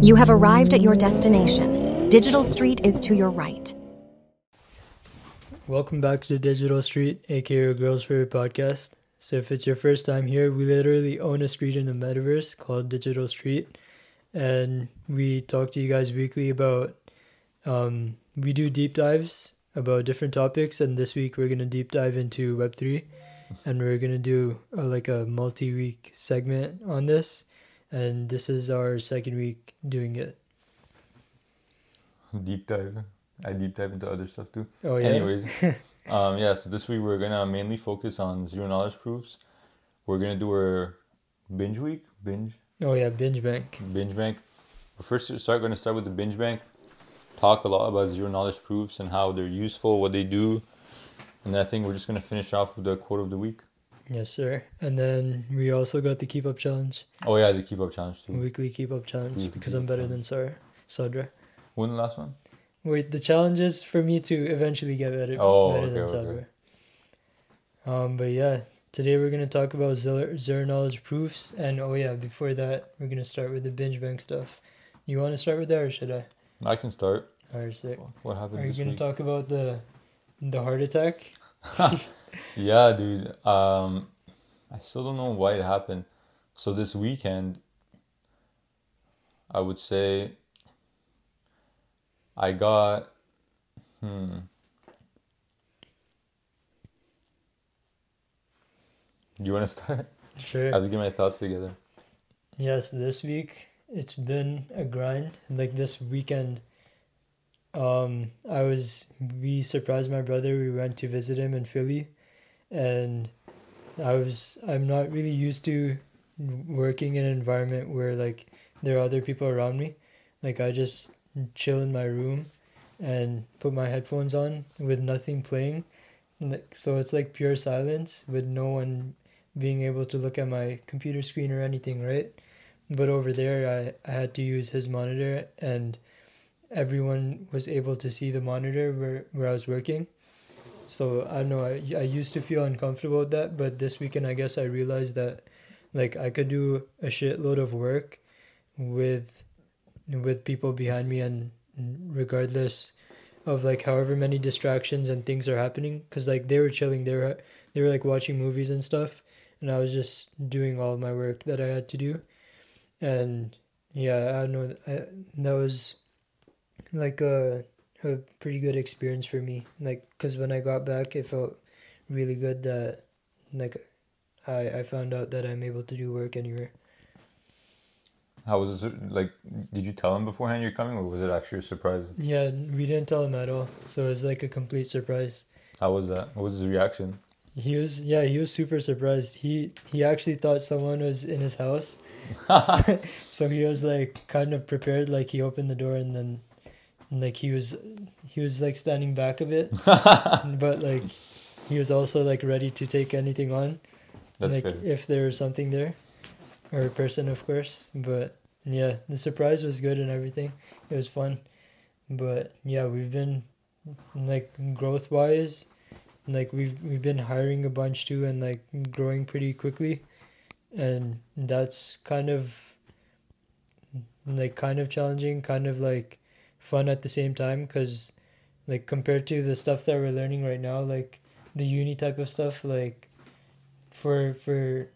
You have arrived at your destination. Digital Street is to your right. Welcome back to Digital Street, aka your girl's favorite podcast. So, if it's your first time here, we literally own a street in the metaverse called Digital Street, and we talk to you guys weekly about. Um, we do deep dives about different topics, and this week we're gonna deep dive into Web three, and we're gonna do a, like a multi-week segment on this, and this is our second week doing it. deep dive. I deep dive into other stuff too. Oh yeah. Anyways, um, yeah. So this week we're gonna mainly focus on zero knowledge proofs. We're gonna do our binge week, binge, Oh yeah, binge bank. binge bank. We're first start gonna start with the binge bank. Talk a lot about zero knowledge proofs and how they're useful, what they do, and then I think we're just gonna finish off with the quote of the week. Yes, sir. And then we also got the keep up challenge, Oh yeah, the keep up challenge too. weekly keep up challenge, Weekly because I'm better than Sar Sadra. When the last one? Wait, the challenge is for me to eventually get better, Oh, better okay, than okay. Um, but yeah, today we're gonna talk about zero, zero knowledge proofs, and oh yeah, before that, we're gonna start with the binge bank stuff. You want to start with that, or should I? I can start. Alright, sick. What happened Are you gonna week? talk about the the heart attack? Yeah, dude. Um, I still don't know why it happened. So this weekend, I would say I got hmm. You want to start? Sure. I have to get my thoughts together. Yes, this week it's been a grind. Like this weekend, um, I was we surprised my brother. We went to visit him in Philly, and I was I'm not really used to working in an environment where like there are other people around me. Like I just chill in my room and put my headphones on with nothing playing. Like, So it's like pure silence with no one being able to look at my computer screen or anything, right? But over there, I, I had to use his monitor, and everyone was able to see the monitor where, where I was working. So I don't know, I, I used to feel uncomfortable with that, but this weekend, I guess I realized that like I could do a shitload of work with with people behind me and regardless of like however many distractions and things are happening because like they were chilling they were they were like watching movies and stuff and I was just doing all my work that I had to do, and yeah, I don't know. I, that was like a a pretty good experience for me. Like, cause when I got back, it felt really good that like I I found out that I'm able to do work anywhere. How was it? Like, did you tell him beforehand you're coming, or was it actually a surprise? Yeah, we didn't tell him at all, so it was like a complete surprise. How was that? What was his reaction? He was yeah, he was super surprised. He he actually thought someone was in his house. so he was like kind of prepared like he opened the door and then like he was he was like standing back a bit. But like he was also like ready to take anything on. That's like fair. if there was something there. Or a person of course. But yeah the surprise was good and everything. It was fun. But yeah we've been like growth wise like we've we've been hiring a bunch too and like growing pretty quickly. And that's kind of like kind of challenging kind of like fun at the same time because like compared to the stuff that we're learning right now like the uni type of stuff like for for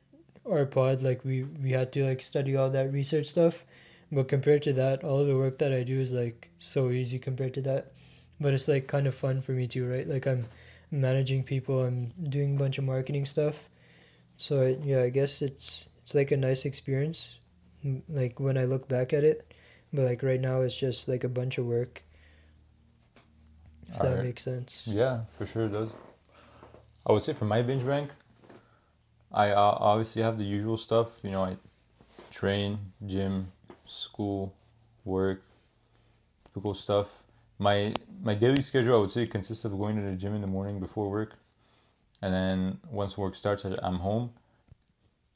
our pod like we we had to like study all that research stuff. But compared to that all the work that i do is like so easy compared to that. But it's like kind of fun for me too right? Like i'm managing people i'm doing a bunch of marketing stuff. So I, yeah i guess it's it's like a nice experience like when i look back at it but like right now it's just like a bunch of work if that Alright. makes sense Yeah, for sure it does. I would say for my binge bank, I uh, obviously have the usual stuff. You know, I train, gym, school, work, typical stuff. My my daily schedule, I would say, consists of going to the gym in the morning before work, and then once work starts, I'm home,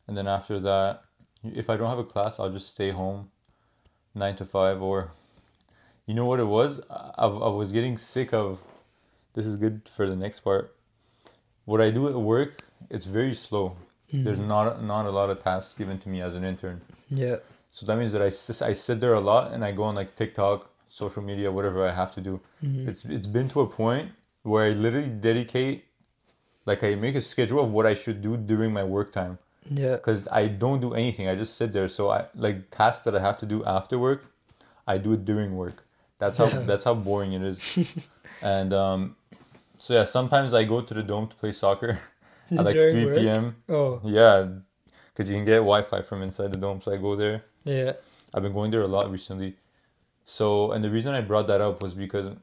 and then after that, if I don't have a class, I'll just stay home, nine to five, or you know what it was? I, I was getting sick of. This is good for the next part. What I do at work, it's very slow. Mm-hmm. There's not not a lot of tasks given to me as an intern. yeah So that means that i, I sit there a lot and I go on like TikTok, social media, whatever I have to do. Mm-hmm. It's it's been to a point where I literally dedicate, like I make a schedule of what I should do during my work time Yeah. because I don't do anything. I just sit there. So I like tasks that I have to do after work, I do it during work. That's how that's how boring it is. and um, so yeah, sometimes I go to the dome to play soccer at like During three work? p.m. Oh, Yeah, because you can get Wi-Fi from inside the dome. So I go there. yeah. I've been going there a lot recently. So, and the reason I brought that up was because,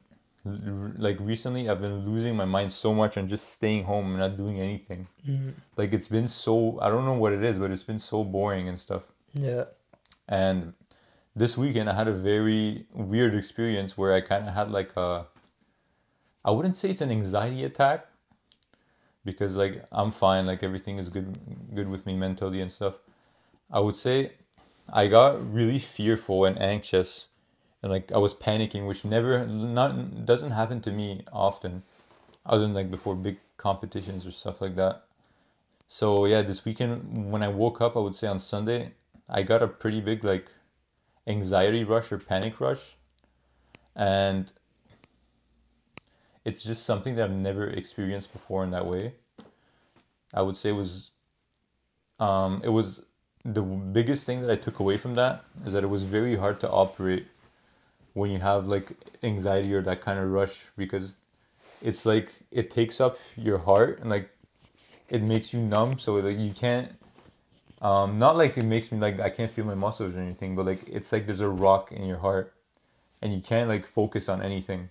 like, recently I've been losing my mind so much on just staying home and not doing anything. Mhm. Like, it's been so, I don't know what it is, but it's been so boring and stuff. Yeah. And this weekend I had a very weird experience where I kind of had like a, I wouldn't say it's an anxiety attack because like I'm fine, like everything is good, good with me mentally and stuff. I would say I got really fearful and anxious and like I was panicking, which never, not, doesn't happen to me often other than like before big competitions or stuff like that. So yeah, this weekend when I woke up, I would say on Sunday, I got a pretty big like anxiety rush or panic rush. And it's just something that I've never experienced before in that way. I would say it was um it was the biggest thing that I took away from that is that it was very hard to operate when you have like anxiety or that kind of rush because it's like it takes up your heart and like it makes you numb so like you can't um not like it makes me like I can't feel my muscles or anything but like it's like there's a rock in your heart and you can't like focus on anything.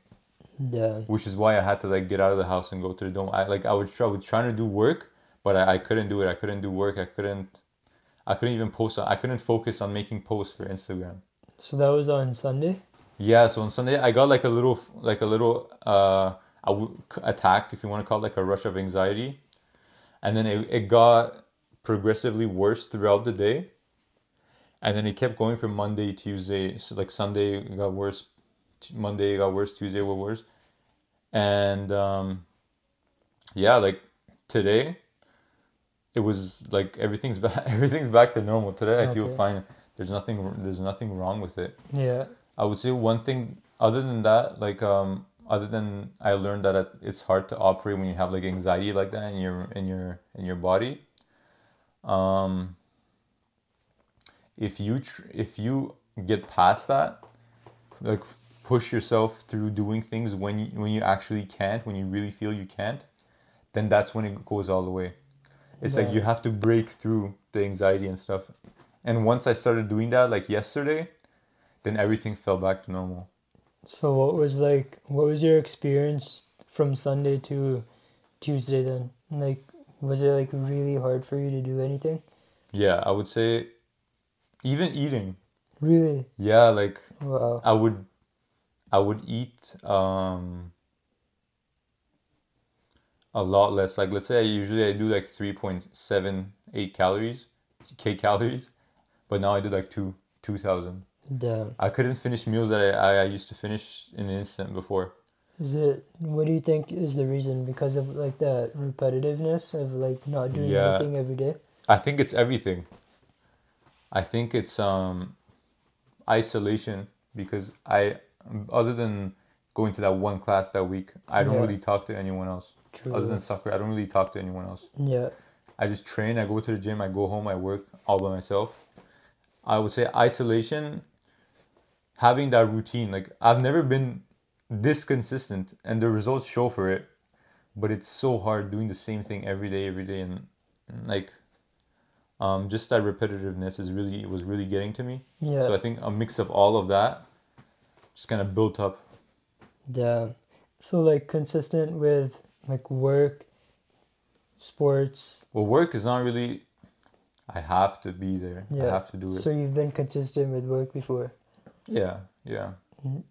Yeah. which is why I had to like get out of the house and go to the dome I like I would try I was trying to do work but I, I couldn't do it. I couldn't do work. I couldn't I couldn't even post on, I couldn't focus on making posts for Instagram. So that was on Sunday. Yeah, so on Sunday I got like a little, like a little uh, attack, if you want to call it, like a rush of anxiety, and then it, it got progressively worse throughout the day, and then it kept going from Monday, Tuesday, so like Sunday got worse, Monday got worse, Tuesday got worse, and um, yeah, like today, it was like everything's back, everything's back to normal. Today I feel fine. There's nothing, there's nothing wrong with it. Yeah. I would say one thing other than that, like um, other than I learned that it's hard to operate when you have like anxiety like that in your in your in your body. Um, if you tr- if you get past that, like push yourself through doing things when you when you actually can't, when you really feel you can't, then that's when it goes all the way. It's like you have to break through the anxiety and stuff. And once I started doing that, like yesterday, then everything fell back to normal. So what was like what was your experience from Sunday to Tuesday then? Like was it like really hard for you to do anything? Yeah, I would say even eating. Really? Yeah, like Wow. I would I would eat um a lot less. Like let's say I usually I do like 3.78 calories, K calories, but now I do like 2 2000. Damn. I couldn't finish meals that I, I, used to finish in an instant before. Is it what do you think is the reason? Because of like that repetitiveness of like not doing Yeah. anything every day? I think it's everything. I think it's um isolation because I other than going to that one class that week, I don't Yeah. really talk to anyone else. True. Other than soccer, I don't really talk to anyone else. Yeah. I just train, I go to the gym, I go home, I work all by myself. I would say isolation having that routine. Like I've never been this consistent and the results show for it, but it's so hard doing the same thing every day, every day and like um just that repetitiveness is really it was really getting to me. Yeah. So I think a mix of all of that just kind of built up. Damn. So like consistent with like work, sports. Well, work is not really. I have to be there. Yeah. I have to do it. So you've been consistent with work before. Yeah, yeah.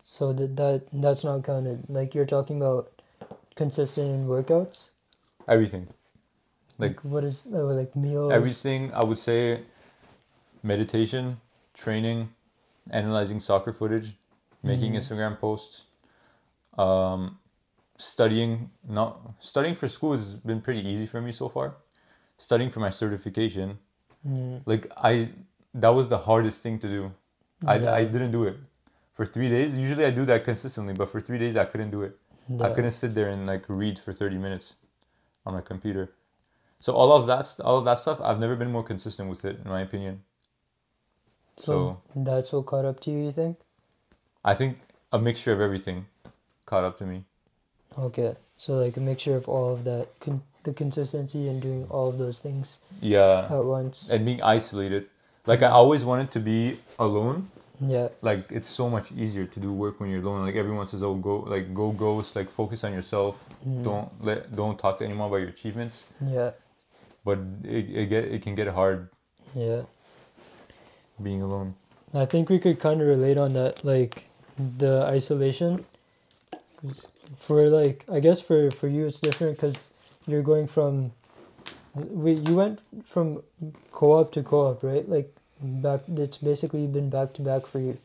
So that that that's not counted. Like you're talking about consistent in workouts. Everything. Like what is uh, like meals? everything. I would say. Meditation, training, analyzing soccer footage, making Mhm. Instagram posts, um, studying. Not studying for school has been pretty easy for me so far. Studying for my certification, Mm, like I that was the hardest thing to do. I, Yeah. I didn't do it for three days. Usually I do that consistently, but for three days I couldn't do it. I couldn't sit there and like read for thirty minutes on my computer. So all of that, all of that stuff, I've never been more consistent with it, in my opinion. So that's what caught up to you, you think? I think a mixture of everything caught up to me. Okay. So like a mixture of all of that, con- the consistency and doing all of those things Yeah, at once. and being isolated. Like I always wanted to be alone. Yeah. Like it's so much easier to do work when you're alone. Like everyone says, "Oh, go like go ghost, like focus on yourself. Mm. Don't let don't talk to anyone about your achievements." Yeah. But it, it get it can get hard Yeah. being alone. I think we could kind of relate on that, like the isolation. For like, I guess for for you it's different because you're going from. We you went from co-op to co-op, right? Like back. It's basically been back to back for you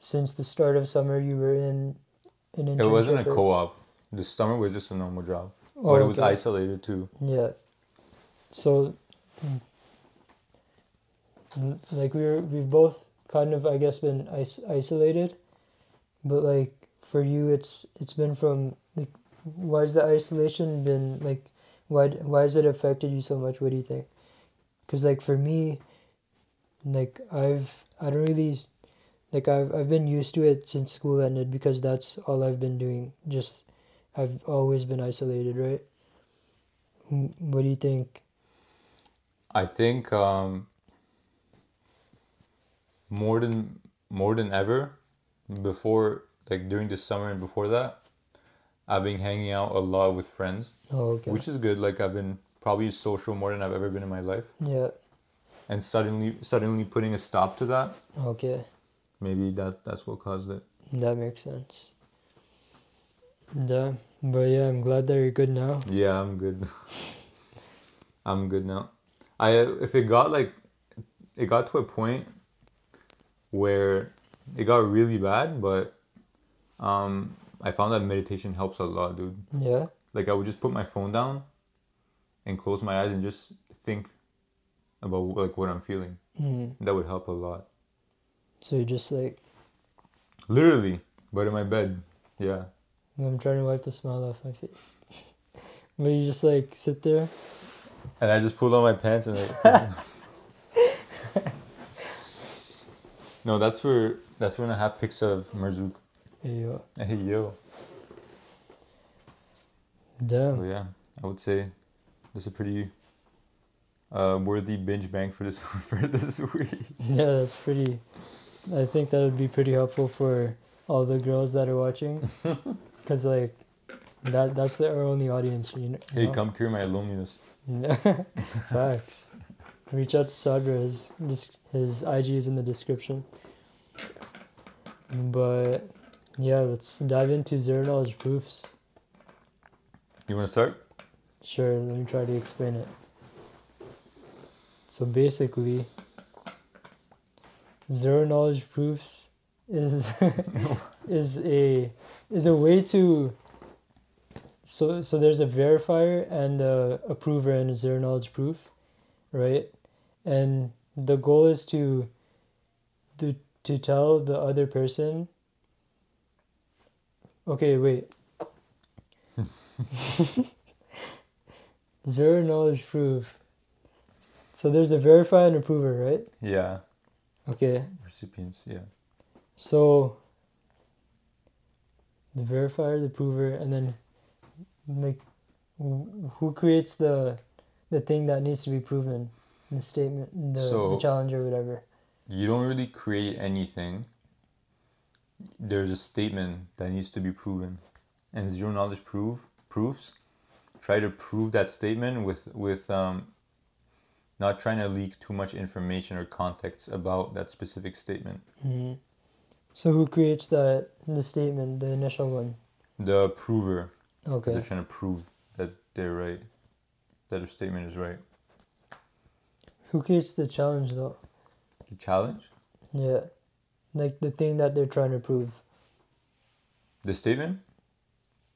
since the start of summer. You were in an internship. It wasn't a co-op. The summer was just a normal job, Oh, but it was okay. isolated too. Yeah. So, mm, like we were, we've both kind of, I guess, been is- isolated, but like for you, it's it's been from like, why has the isolation been like, why why has it affected you so much? What do you think? Because like for me, like I've I don't really, like I've I've been used to it since school ended because that's all I've been doing. Just I've always been isolated, right? Mm, What do you think? I think um, more than more than ever before like during the summer and before that I've been hanging out a lot with friends Oh, okay. which is good like I've been probably social more than I've ever been in my life yeah. and suddenly suddenly putting a stop to that Okay. maybe that that's what caused it That makes sense. Yeah. But yeah, I'm glad that you're good now. yeah I'm good I'm good now I if it got like it got to a point where it got really bad but um I found that meditation helps a lot dude Yeah. like I would just put my phone down and close my eyes and just think about like what I'm feeling Mm. that would help a lot So you just like, literally but in my bed yeah I'm trying to wipe the smile off my face. but you just like sit there. and I just pulled on my pants and I, no that's where that's when I have pics of Marzooq There you go. hey yo So Damn. yeah, I would say this is a pretty uh, worthy binge bank for this for this week. Yeah, that's pretty. I think that would be pretty helpful for all the girls that are watching. Because, like, that that's the, our only audience, you know? Hey, come cure my loneliness. Facts. Reach out to Sadra. His, his IG is in the description. But yeah, let's dive into zero knowledge proofs. You want to start? Sure, let me try to explain it. So basically, zero knowledge proofs is is a is a way to so so there's a verifier and a approver in a zero knowledge proof, right? And the goal is to to to tell the other person okay wait zero knowledge proof so there's a verifier and approver right Yeah, okay recipients. Yeah, so the verifier, the prover, and then like who creates the the thing that needs to be proven, the statement, the the challenge or whatever. you don't really create anything. There's a statement that needs to be proven, and zero knowledge proof proofs try to prove that statement with with um, not trying to leak too much information or context about that specific statement. hmm So who creates that the statement, the initial one? The prover Okay. They're trying to prove that they're right, that their statement is right. Who creates the challenge though? The challenge, Yeah, like the thing that they're trying to prove. the statement.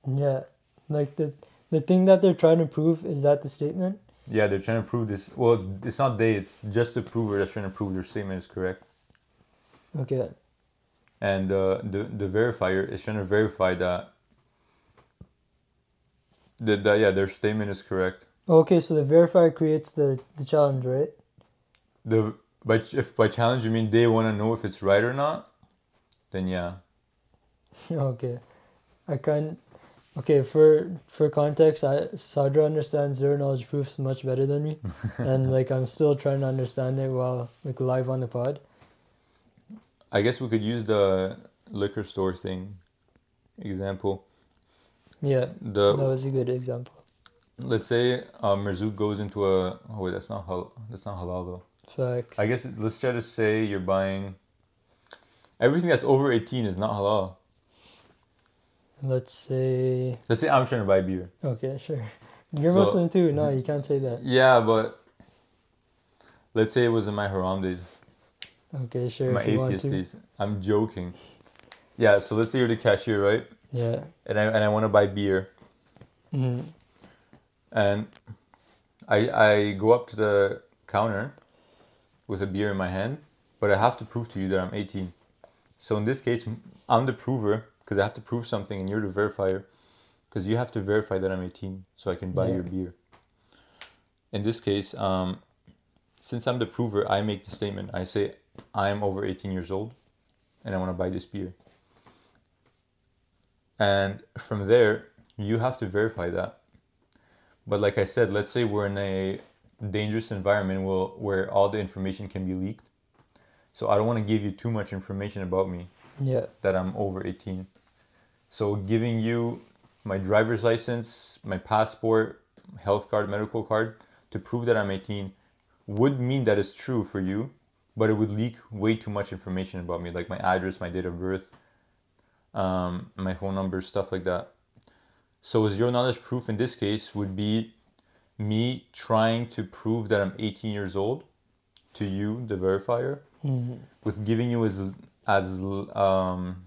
Yeah, like the the thing that they're trying to prove is that the statement. Yeah, they're trying to prove this. Well, it's not they. It's just the prover that's trying to prove their statement is correct. Okay. and uh, the the verifier is trying to verify that that, that yeah their statement is correct. Okay, so the verifier creates the, the challenge, right? The by if by challenge you mean they want to know if it's right or not, then yeah. okay. I can okay, for for context, I Sadra understands zero knowledge proofs much better than me. and like I'm still trying to understand it while like live on the pod. I guess we could use the liquor store thing example. Yeah. The That was a good example. let's say uh, Marzooq goes into a oh wait that's not hal- that's not halal though. Facts. I guess let's try to say you're buying everything that's over 18 is not halal. Let's say Let's say I'm trying to buy beer. okay, sure. You're So- Muslim too. No, you can't say that. Yeah, but let's say it was in my haram days, Okay, sure. my if you want atheist days. I'm joking. Yeah, so let's say you're the cashier, right? Yeah. And I and I want to buy beer, hmm and I I go up to the counter with a beer in my hand, but I have to prove to you that I'm 18. So in this case, I'm the prover because I have to prove something, and you're the verifier because you have to verify that I'm 18 so I can buy Yeah. your beer. In this case, um, since I'm the prover, I make the statement. I say I'm over 18 years old, and I want to buy this beer. And from there, you have to verify that. But like I said, let's say we're in a dangerous environment where, where all the information can be leaked. So I don't want to give you too much information about me Yeah. that I'm over 18. So giving you my driver's license, my passport, health card, medical card to prove that I'm 18 would mean that it's true for you, but it would leak way too much information about me, like my address, my date of birth, um, my phone number, stuff like that. So zero knowledge proof in this case would be me trying to prove that I'm 18 years old to you, the verifier, hmm with giving you as as um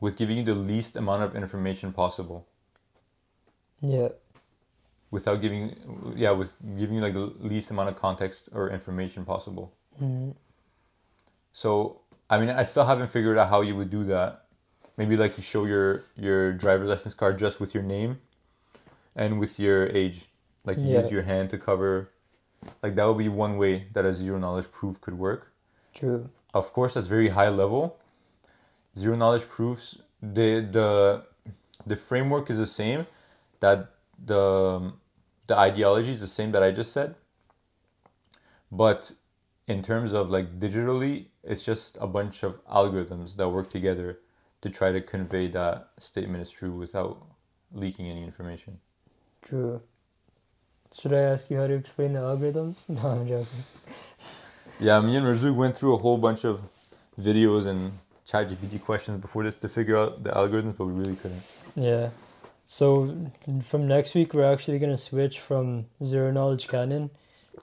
with giving you the least amount of information possible. Yeah. without giving yeah with giving you like the least amount of context or information possible. Hmm so i mean i still haven't figured out how you would do that. Maybe like you show your your driver's license card just with your name and with your age like you Yeah. use your hand to cover like that would be one way that a zero knowledge proof could work True. of course that's very high level zero knowledge proofs the the the framework is the same that the the ideology is the same that i just said but in terms of like digitally it's just a bunch of algorithms that work together to try to convey that statement is true without leaking any information True. Should I ask you how to explain the algorithms? No, I'm joking. yeah me and Razuk went through a whole bunch of videos and chat gpt questions before this to figure out the algorithms but we really couldn't Yeah. So from next week, we're actually gonna switch from zero knowledge canon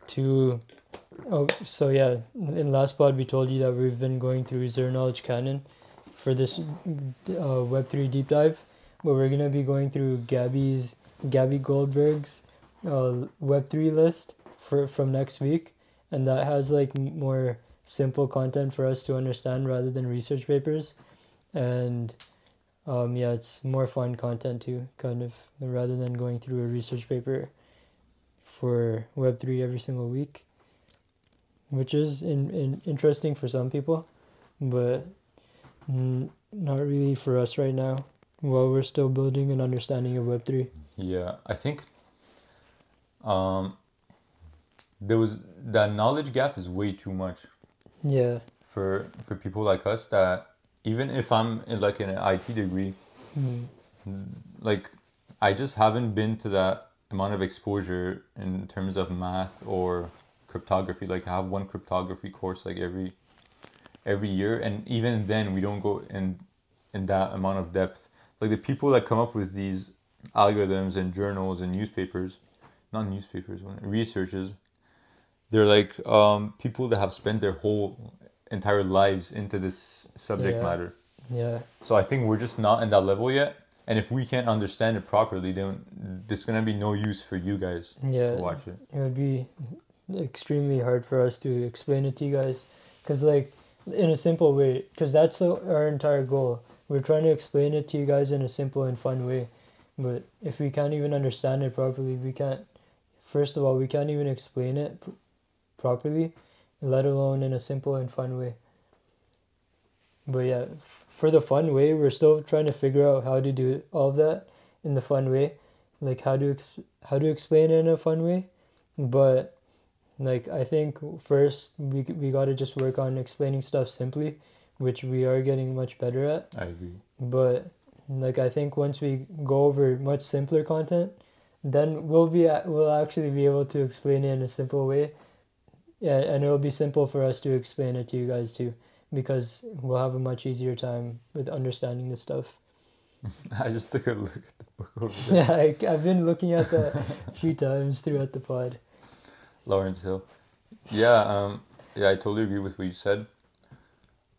to. Oh, so yeah. In last pod, we told you that we've been going through zero knowledge canon for this uh, Web three deep dive, but we're gonna be going through Gabby's Gabby Goldberg's uh, Web three list for from next week, and that has like more simple content for us to understand rather than research papers, and um, yeah, it's more fun content too, kind of, rather than going through a research paper for Web3 every single week, which is in, in, interesting for some people, but not really for us right now, while we're still building an understanding of Web3. Yeah, I think um, there was that knowledge gap is way too much Yeah. for for people like us. That even if I'm in like in an IT degree, Mm. like I just haven't been to that amount of exposure in terms of math or cryptography. Like I have one cryptography course like every every year, and even then we don't go in in that amount of depth. Like the people that come up with these algorithms and journals and newspapers, not newspapers, researches, they're like um, people that have spent their whole entire lives into this subject Yeah. matter. Yeah. So I think we're just not in that level yet. And if we can't understand it properly, then there's gonna be no use for you guys Yeah, to watch it. it would be extremely hard for us to explain it to you guys because like in a simple way because that's the, our entire goal we're trying to explain it to you guys in a simple and fun way but if we can't even understand it properly we can't first of all we can't even explain it pr- properly let alone in a simple and fun way. But yeah f- for the fun way we're still trying to figure out how to do all of that in the fun way like how to ex- how to explain it in a fun way. But like i think first we we got to just work on explaining stuff simply which we are getting much better at I agree. but like i think once we go over much simpler content then we'll be at, we'll actually be able to explain it in a simple way yeah and it'll be simple for us to explain it to you guys too because we'll have a much easier time with understanding this stuff I just took a look at the book over there. yeah I, i've been looking at that a few times throughout the pod Lawrence Hill. Yeah, um, yeah, I totally agree with what you said.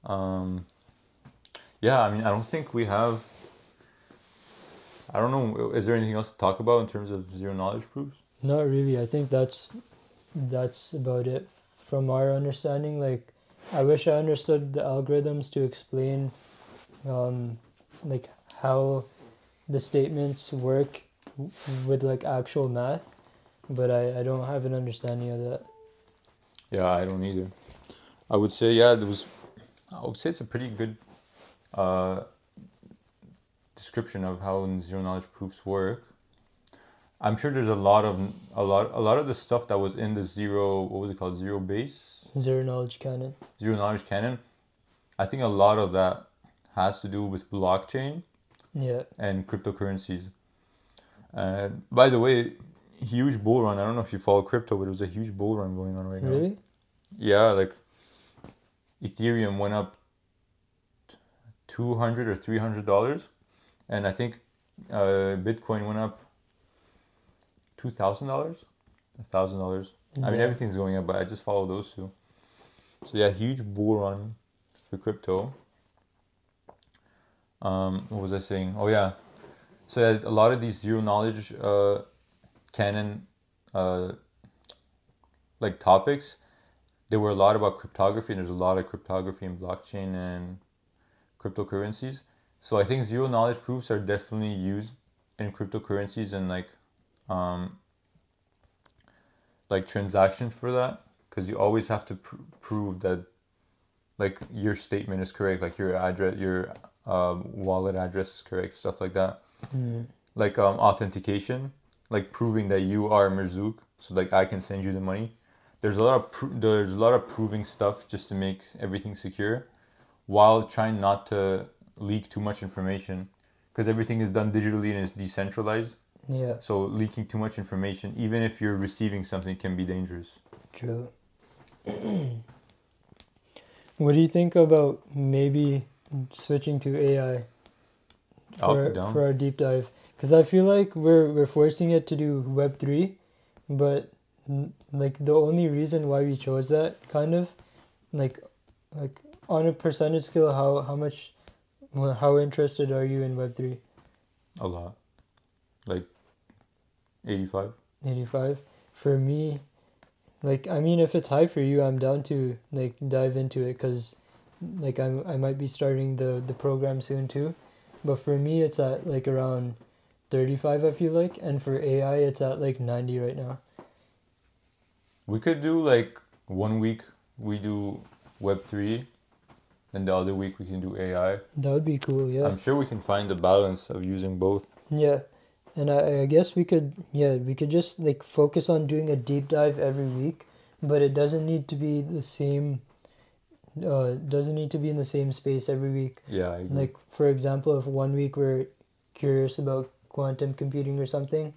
Um, yeah, I mean, I don't think we have. I don't know. Is there anything else to talk about in terms of zero knowledge proofs? Not really. I think that's that's about it from our understanding. Like, I wish I understood the algorithms to explain, um, like how the statements work with like actual math, but I I don't have an understanding of that. Yeah, I don't either. I would say yeah, there was. I would say it's a pretty good uh, description of how zero knowledge proofs work. I'm sure there's a lot of a lot a lot of the stuff that was in the zero what was it called zero base Zero knowledge canon. zero knowledge canon. I think a lot of that has to do with blockchain Yeah. and cryptocurrencies. Uh, by the way, huge bull run. I don't know if you follow crypto, but it was a huge bull run going on right now. Really? Yeah, like Ethereum went up two hundred or three hundred dollars, and I think uh, Bitcoin went up two thousand dollars, a thousand dollars. I mean, everything's going up, but I just follow those two. So yeah, huge bull run for crypto. Um, what was I saying? Oh yeah, so yeah, a lot of these zero knowledge uh, canon uh, like topics there were a lot about cryptography and there's a lot of cryptography in blockchain and cryptocurrencies so i think zero knowledge proofs are definitely used in cryptocurrencies and like um like transactions for that because you always have to pr- prove that like your statement is correct like your address your um, wallet address is correct stuff like that Mm. like um, authentication, like proving that you are Marzooq, so like I can send you the money. There's a lot of pro- there's a lot of proving stuff just to make everything secure, while trying not to leak too much information, because everything is done digitally and is decentralized. Yeah. So leaking too much information, even if you're receiving something, can be dangerous. True. what do you think about maybe switching to AI for, for our deep dive? Because I feel like we're we're forcing it to do Web three, but like the only reason why we chose that kind of, like, like on a percentage scale, how how much, how interested are you in Web three? A lot, like eighty-five. 85 for me like i mean if it's high for you i'm down to like dive into it because like I'm, i might be starting the the program soon too but for me it's at like around 35 i feel like and for ai it's at like 90 right now We could do like one week we do Web three, and the other week we can do AI. that would be cool yeah I'm sure we can find the balance of using both. yeah and I, I guess we could yeah we could just like focus on doing a deep dive every week but it doesn't need to be the same uh doesn't need to be in the same space every week Yeah, I agree. Like for example, if one week we're curious about quantum computing or something,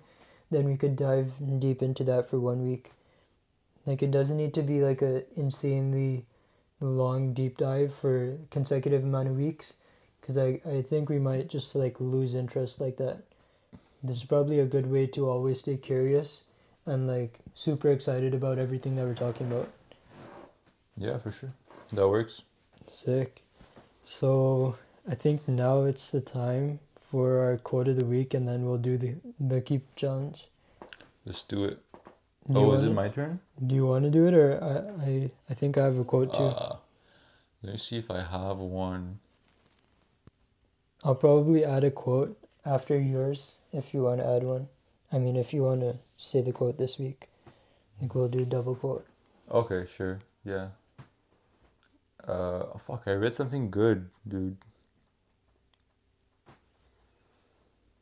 then we could dive deep into that for one week. Like it doesn't need to be like a insanely long deep dive for consecutive amount of weeks, because I I think we might just like lose interest like that. This is probably a good way to always stay curious and like super excited about everything that we're talking about. yeah, for sure. That works. Sick. So I think now it's the time for our quote of the week, and then we'll do the the keep challenge. Let's do it. Do oh, is it my turn? Do you want to do it, or I, I I think I have a quote too. Uh, let me see if I have one. I'll probably add a quote after yours if you want to add one. I mean, if you want to say the quote this week, I think we'll do double quote. Okay, sure. Yeah. Uh, fuck, I read something good, dude.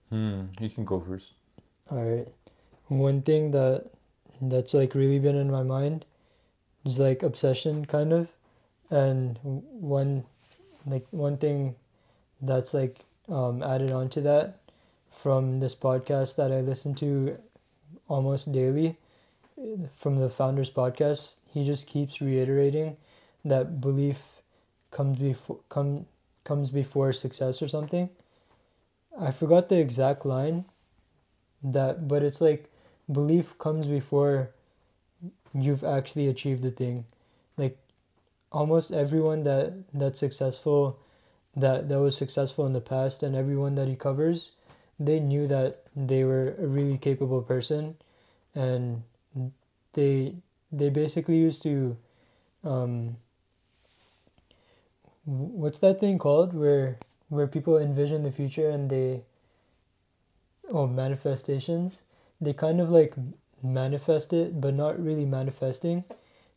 Hmm, you can go first. All right. One thing that that's like really been in my mind is like obsession kind of, and one like one thing that's like um, added on to that from this podcast that I listen to almost daily from the founders podcast. He just keeps reiterating that belief comes before come comes before success or something. I forgot the exact line that but it's like belief comes before you've actually achieved the thing. Like almost everyone that that's successful that that was successful in the past and everyone that he covers they knew that they were a really capable person and they they basically used to um what's that thing called where where people envision the future and they oh manifestations they kind of like manifest it but not really manifesting.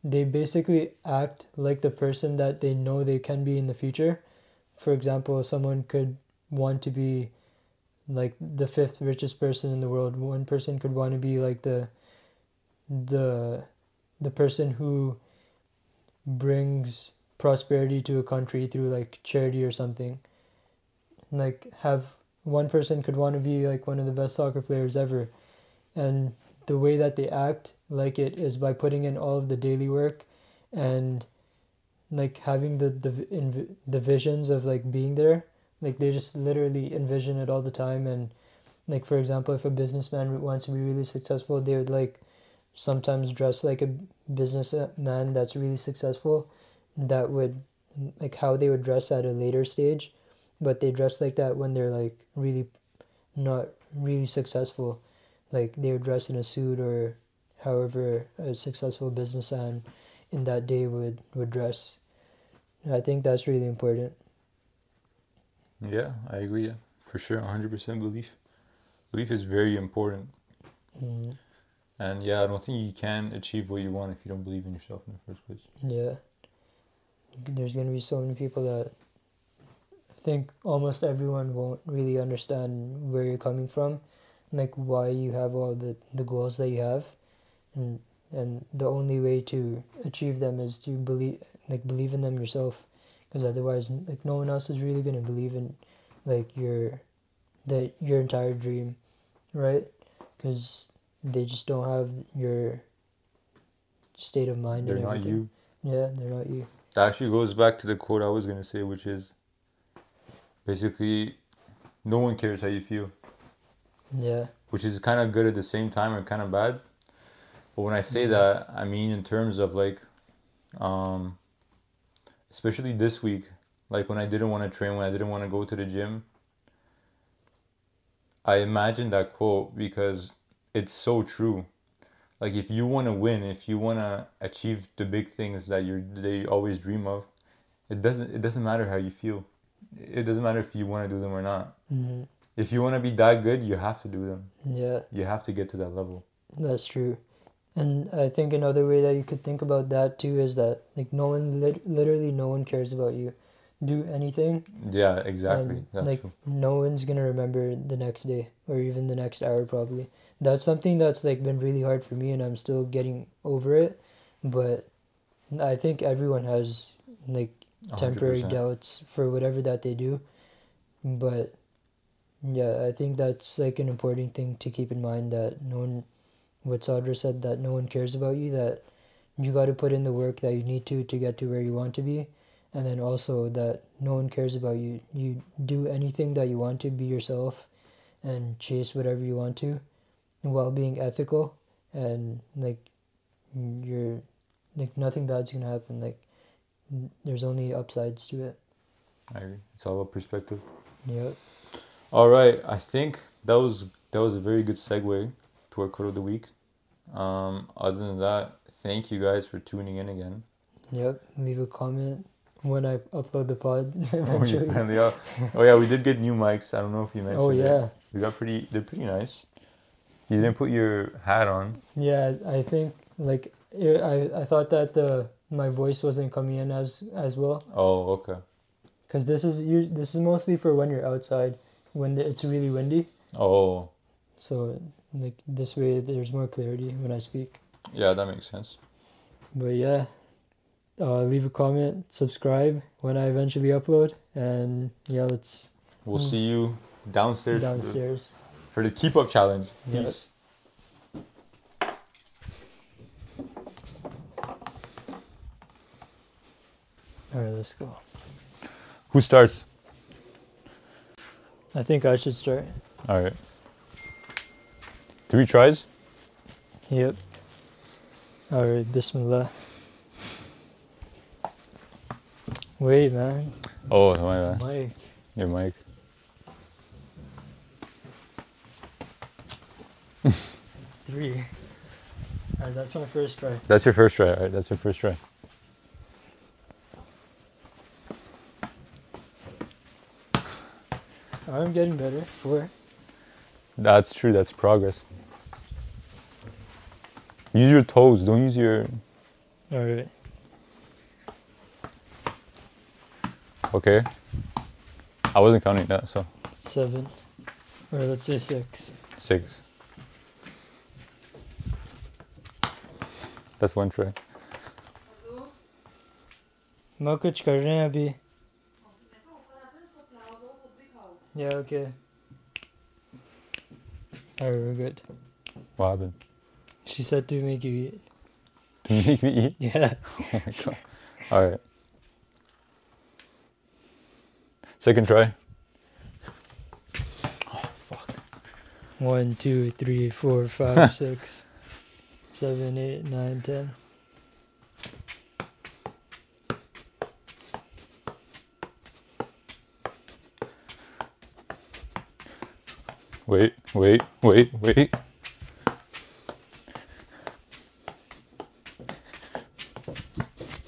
They basically act like the person that they know they can be in the future. For example someone could want to be like the fifth richest person in the world. One person could want to be like the the the person who brings prosperity to a country through like charity or something. Like have one person could want to be like one of the best soccer players ever and the way that they act like it is by putting in all of the daily work and like having the the inv- the visions of like being there. Like they just literally envision it all the time. And like for example if a businessman wants to be really successful they would like sometimes dress like a businessman that's really successful. That would like how they would dress at a later stage. But they dress like that when they're like really not really successful like they would dress in a suit or however a successful businessman in that day would would dress i think that's really important Yeah, I agree. Yeah, for sure, 100% belief. Belief is very important. mm, And yeah, I don't think you can achieve what you want if you don't believe in yourself in the first place. yeah there's going to be so many people that think almost everyone won't really understand where you're coming from like why you have all the the goals that you have. And and the only way to achieve them is to believe like believe in them yourself. Because otherwise like no one else is really going to believe in like your the your entire dream right? Because they just don't have your state of mind They're and not everything. you. yeah they're not you. That actually goes back to the quote I was gonna say, which is basically, no one cares how you feel, yeah which is kind of good at the same time and kind of bad. But when I say Mhm. that, I mean in terms of like, um, especially this week, like when I didn't want to train, when I didn't want to go to the gym. I imagined that quote because it's so true. Like if you want to win, if you want to achieve the big things that you they always dream of, it doesn't it doesn't matter how you feel. It doesn't matter if you want to do them or not. hmm If you want to be that good, you have to do them. yeah You have to get to that level. That's true. And I think another way that you could think about that too is that like no one lit- literally no one cares about you. Do anything Yeah, exactly. and like true. no one's going to remember the next day or even the next hour probably. That's something that's like been really hard for me and I'm still getting over it, but I think everyone has like temporary 100%. doubts for whatever that they do. But yeah, I think that's like an important thing to keep in mind that no one, what Sadra said, that no one cares about you, that you got to put in the work that you need to to get to where you want to be. And then also that no one cares about you. You do anything that you want to, be yourself and chase whatever you want to while being ethical and like you're like nothing bad's gonna happen. Like there's only upsides to it. I agree. It's all about perspective. Yep. All right, I think that was that was a very good segue to our quote of the week. Um, other than that, thank you guys for tuning in again. Yep. Leave a comment when I upload the pod Oh, you finally are. oh yeah, we did get new mics. I don't know if you mentioned. Oh it. yeah. we got pretty. They're pretty nice. You didn't put your hat on. Yeah, I think like it, I I thought that the my voice wasn't coming in as as well Oh okay. because this is you this is mostly for when you're outside when the, it's really windy. Oh So like this way there's more clarity when I speak. yeah, that makes sense. But yeah, uh, leave a comment, subscribe when I eventually upload, and yeah, let's We'll Mm. see you downstairs, downstairs. For, the, keep up challenge. Yep. Peace. All right, let's go. Who starts? I think I should start. All right. Three tries. Yep. All right, Bismillah. Wait, man. Oh my bad. Mike. Your mic. Three. All right, that's my first try. That's your first try. All right, that's your first try. I'm getting better. Four. That's true. That's progress. Use your toes. Don't use your. All right. Okay. I wasn't counting that, so Seven. Or let's say six. six. That's one try. मैं कुछ कर रहे हैं अभी Yeah, okay. Alright, we're good. What happened? She said to make you eat. To make me eat? Yeah. Oh my god. All right. Second try. Oh fuck. One, two, three, four, five, six, seven, eight, nine, ten. Wait, wait, wait, wait.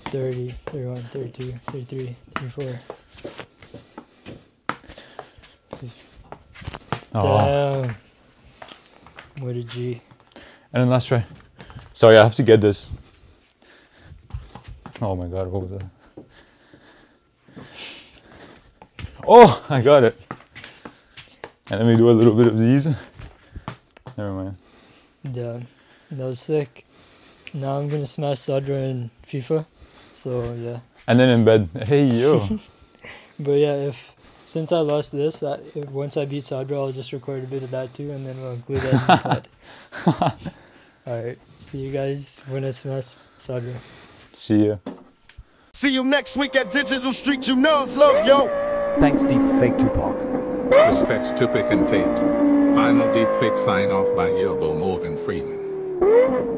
Thirty, thirty-one, thirty-two, thirty-three, thirty-four. Oh. Damn. What a G. And then last try. Sorry, I have to get this. Oh my god, what was that? Oh, I got it. And let me do a little bit of these. Never mind. Damn. That was sick. Now I'm gonna smash Sadra in FIFA. So yeah. And then in bed. Hey yo. But yeah, if since I lost this, I, if, once I beat Sadra, I'll just record a bit of that too, and then we'll include that in the pod. All right. See you guys when I smash Sadra. See ya. See you next week at Digital Street. You know it's love, yo. Thanks, Deep Fake Tupac. Respects Tupac and Tate. Final deep fake sign off by Yobo Morgan Freeman.